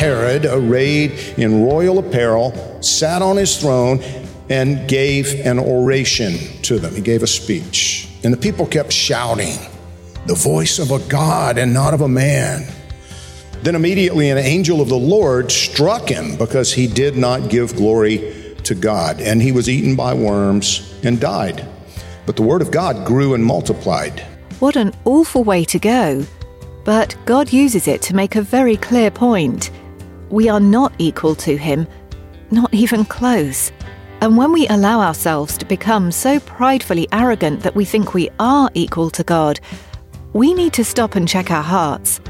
Herod, arrayed in royal apparel, sat on his throne and gave an oration to them. He gave a speech. And the people kept shouting, The voice of a God and not of a man. Then immediately an angel of the Lord struck him because he did not give glory to God. And he was eaten by worms and died. But the word of God grew and multiplied. What an awful way to go. But God uses it to make a very clear point. We are not equal to Him, not even close. And when we allow ourselves to become so pridefully arrogant that we think we are equal to God, we need to stop and check our hearts.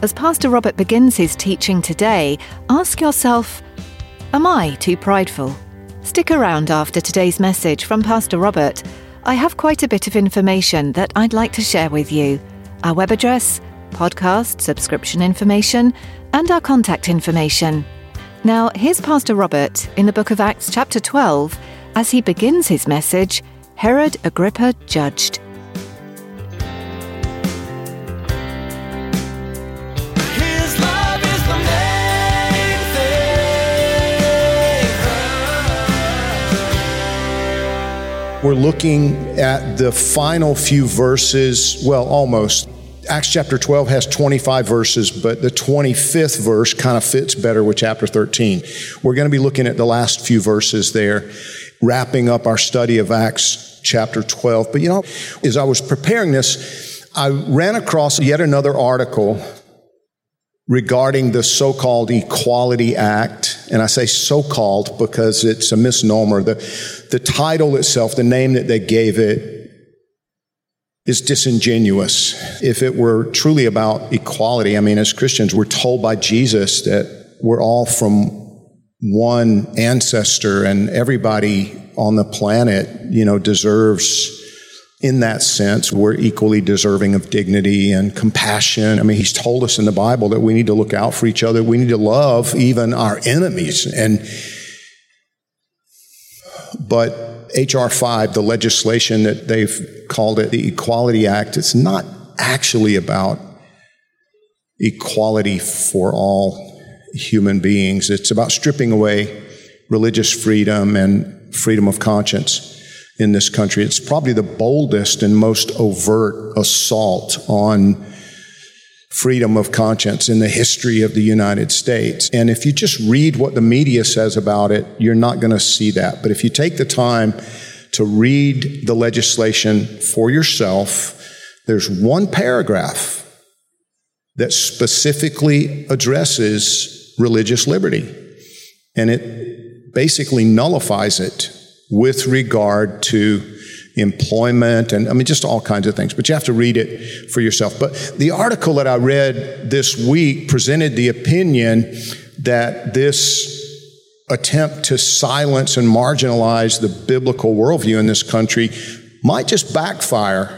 As Pastor Robert begins his teaching today, ask yourself Am I too prideful? Stick around after today's message from Pastor Robert. I have quite a bit of information that I'd like to share with you. Our web address, podcast, subscription information, and our contact information. Now, here's Pastor Robert in the book of Acts, chapter 12, as he begins his message Herod Agrippa Judged. His love is the main thing. We're looking at the final few verses, well, almost. Acts chapter 12 has 25 verses, but the 25th verse kind of fits better with chapter 13. We're going to be looking at the last few verses there, wrapping up our study of Acts chapter 12. But you know, as I was preparing this, I ran across yet another article regarding the so-called Equality Act. And I say so-called because it's a misnomer. The, the title itself, the name that they gave it, is disingenuous. If it were truly about equality, I mean, as Christians, we're told by Jesus that we're all from one ancestor and everybody on the planet, you know, deserves in that sense, we're equally deserving of dignity and compassion. I mean, he's told us in the Bible that we need to look out for each other. We need to love even our enemies. And, but H.R. 5, the legislation that they've called it the Equality Act, it's not actually about equality for all human beings. It's about stripping away religious freedom and freedom of conscience in this country. It's probably the boldest and most overt assault on freedom of conscience in the history of the United States. And if you just read what the media says about it, you're not going to see that. But if you take the time to read the legislation for yourself, there's one paragraph that specifically addresses religious liberty. And it basically nullifies it with regard to employment and I mean just all kinds of things. But you have to read it for yourself. But the article that I read this week presented the opinion that this attempt to silence and marginalize the biblical worldview in this country might just backfire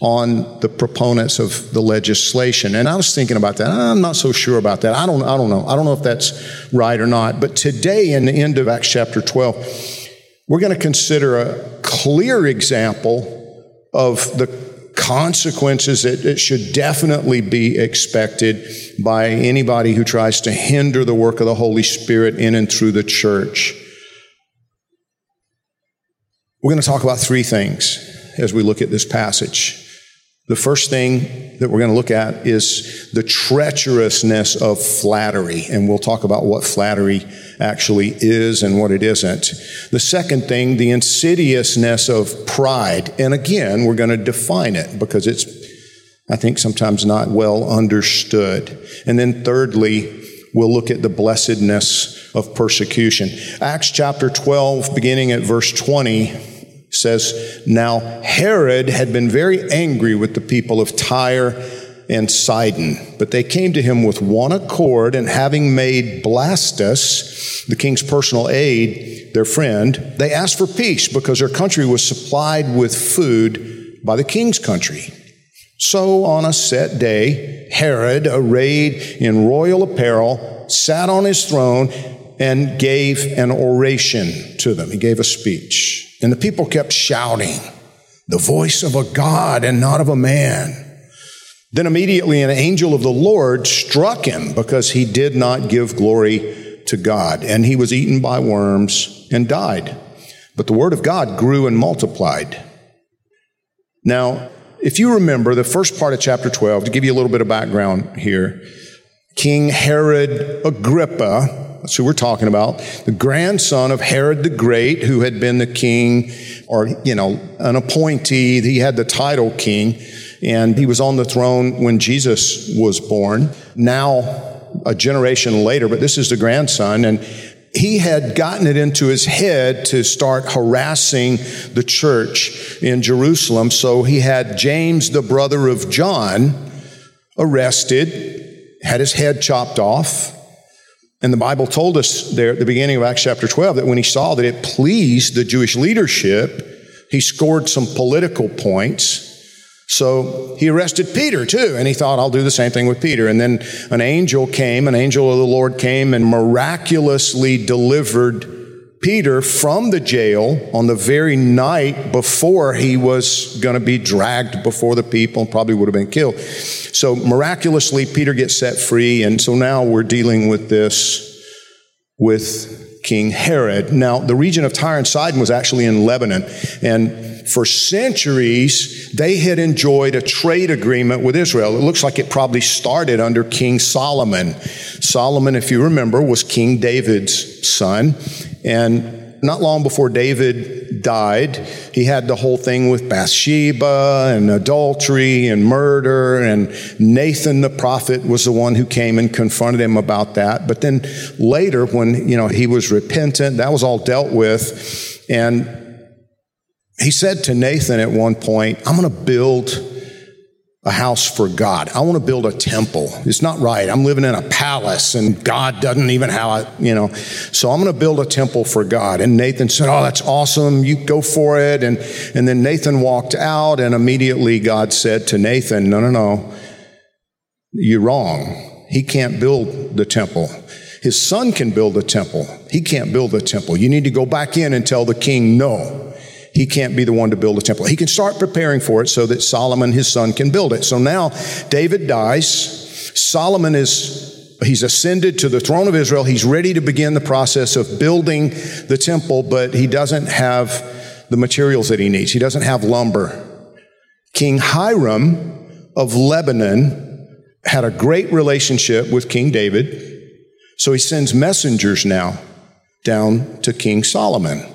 on the proponents of the legislation. And I was thinking about that. I'm not so sure about that. I don't, I don't know. I don't know if that's right or not. But today, in the end of Acts chapter 12, we're going to consider a clear example of the consequences that it should definitely be expected by anybody who tries to hinder the work of the Holy Spirit in and through the church. We're going to talk about three things as we look at this passage. The first thing that we're going to look at is the treacherousness of flattery, and we'll talk about what flattery actually is and what it isn't. The second thing, the insidiousness of pride, and again, we're going to define it because it's I think sometimes not well understood. And then thirdly, we'll look at the blessedness of persecution. Acts chapter 12, beginning at verse 20, says, Now Herod had been very angry with the people of Tyre and Sidon, but they came to him with one accord, and having made Blastus, the king's personal aide, their friend, they asked for peace because their country was supplied with food by the king's country. So on a set day, Herod, arrayed in royal apparel, sat on his throne and gave an oration to them. He gave a speech. And the people kept shouting, the voice of a God and not of a man. Then immediately an angel of the Lord struck him because he did not give glory to God. And he was eaten by worms and died. But the word of God grew and multiplied. Now, if you remember the first part of chapter 12, to give you a little bit of background here, King Herod Agrippa, that's who we're talking about, the grandson of Herod the Great, who had been the king or, you know, an appointee. He had the title king, and he was on the throne when Jesus was born. Now, a generation later, but this is the grandson, and he had gotten it into his head to start harassing the church in Jerusalem. So he had James, the brother of John, arrested, had his head chopped off. And the Bible told us there at the beginning of Acts chapter 12 that when he saw that it pleased the Jewish leadership, he scored some political points. So he arrested Peter too, and he thought, I'll do the same thing with Peter. And then an angel came, an angel of the Lord came and miraculously delivered Peter from the jail on the very night before he was going to be dragged before the people and probably would have been killed. So miraculously, Peter gets set free. And so now we're dealing with this with King Herod. Now, the region of Tyre and Sidon was actually in Lebanon. And for centuries, they had enjoyed a trade agreement with Israel. It looks like it probably started under King Solomon. Solomon, if you remember, was King David's son. And not long before David died, he had the whole thing with Bathsheba and adultery and murder. And Nathan the prophet was the one who came and confronted him about that. But then later, when, you know, he was repentant, that was all dealt with. And he said to Nathan at one point, I'm going to build a house for God. I want to build a temple. It's not right. I'm living in a palace and God doesn't even have a, you know. So I'm going to build a temple for God. And Nathan said, Oh, that's awesome. You go for it. And, and then Nathan walked out and immediately God said to Nathan, No, no, no. You're wrong. He can't build the temple. His son can build a temple. He can't build a temple. You need to go back in and tell the king no he can't be the one to build a temple. He can start preparing for it so that Solomon, his son, can build it. So now David dies. Solomon is, he's ascended to the throne of Israel. He's ready to begin the process of building the temple, but he doesn't have the materials that he needs. He doesn't have lumber. King Hiram of Lebanon had a great relationship with King David. So he sends messengers now down to King Solomon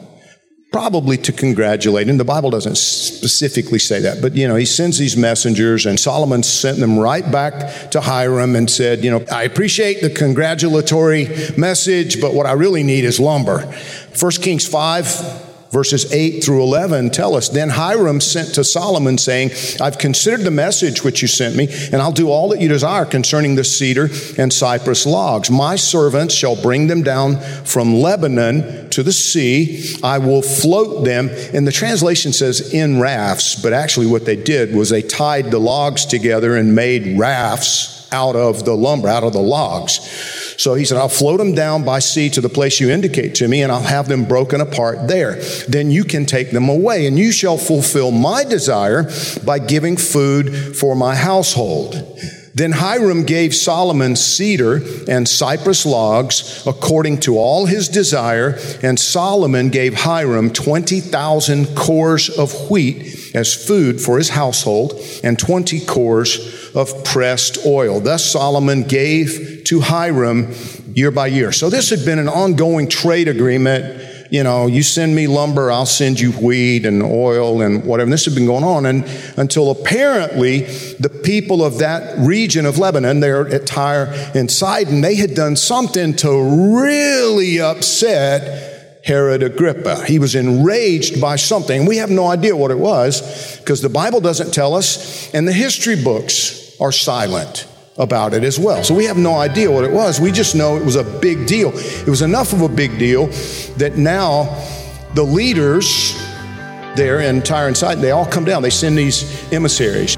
probably to congratulate him. The Bible doesn't specifically say that, but you know, he sends these messengers, and Solomon sent them right back to Hiram and said, You know, I appreciate the congratulatory message, but what I really need is lumber. 1 Kings 5 Verses 8 through 11 tell us Then Hiram sent to Solomon, saying, I've considered the message which you sent me, and I'll do all that you desire concerning the cedar and cypress logs. My servants shall bring them down from Lebanon to the sea. I will float them. And the translation says in rafts, but actually what they did was they tied the logs together and made rafts out of the lumber, out of the logs. So he said, I'll float them down by sea to the place you indicate to me, and I'll have them broken apart there. Then you can take them away, and you shall fulfill my desire by giving food for my household. Then Hiram gave Solomon cedar and cypress logs according to all his desire, and Solomon gave Hiram 20,000 kors of wheat as food for his household and 20 kors of pressed oil. Thus Solomon gave to Hiram year by year. So this had been an ongoing trade agreement you know, you send me lumber, I'll send you wheat and oil and whatever. And this had been going on and until apparently the people of that region of Lebanon, there at Tyre and Sidon, they had done something to really upset Herod Agrippa. He was enraged by something. We have no idea what it was because the Bible doesn't tell us and the history books are silent about it as well. So we have no idea what it was. We just know it was a big deal. It was enough of a big deal that now the leaders there in Tyre and Sidon, they all come down. They send these emissaries.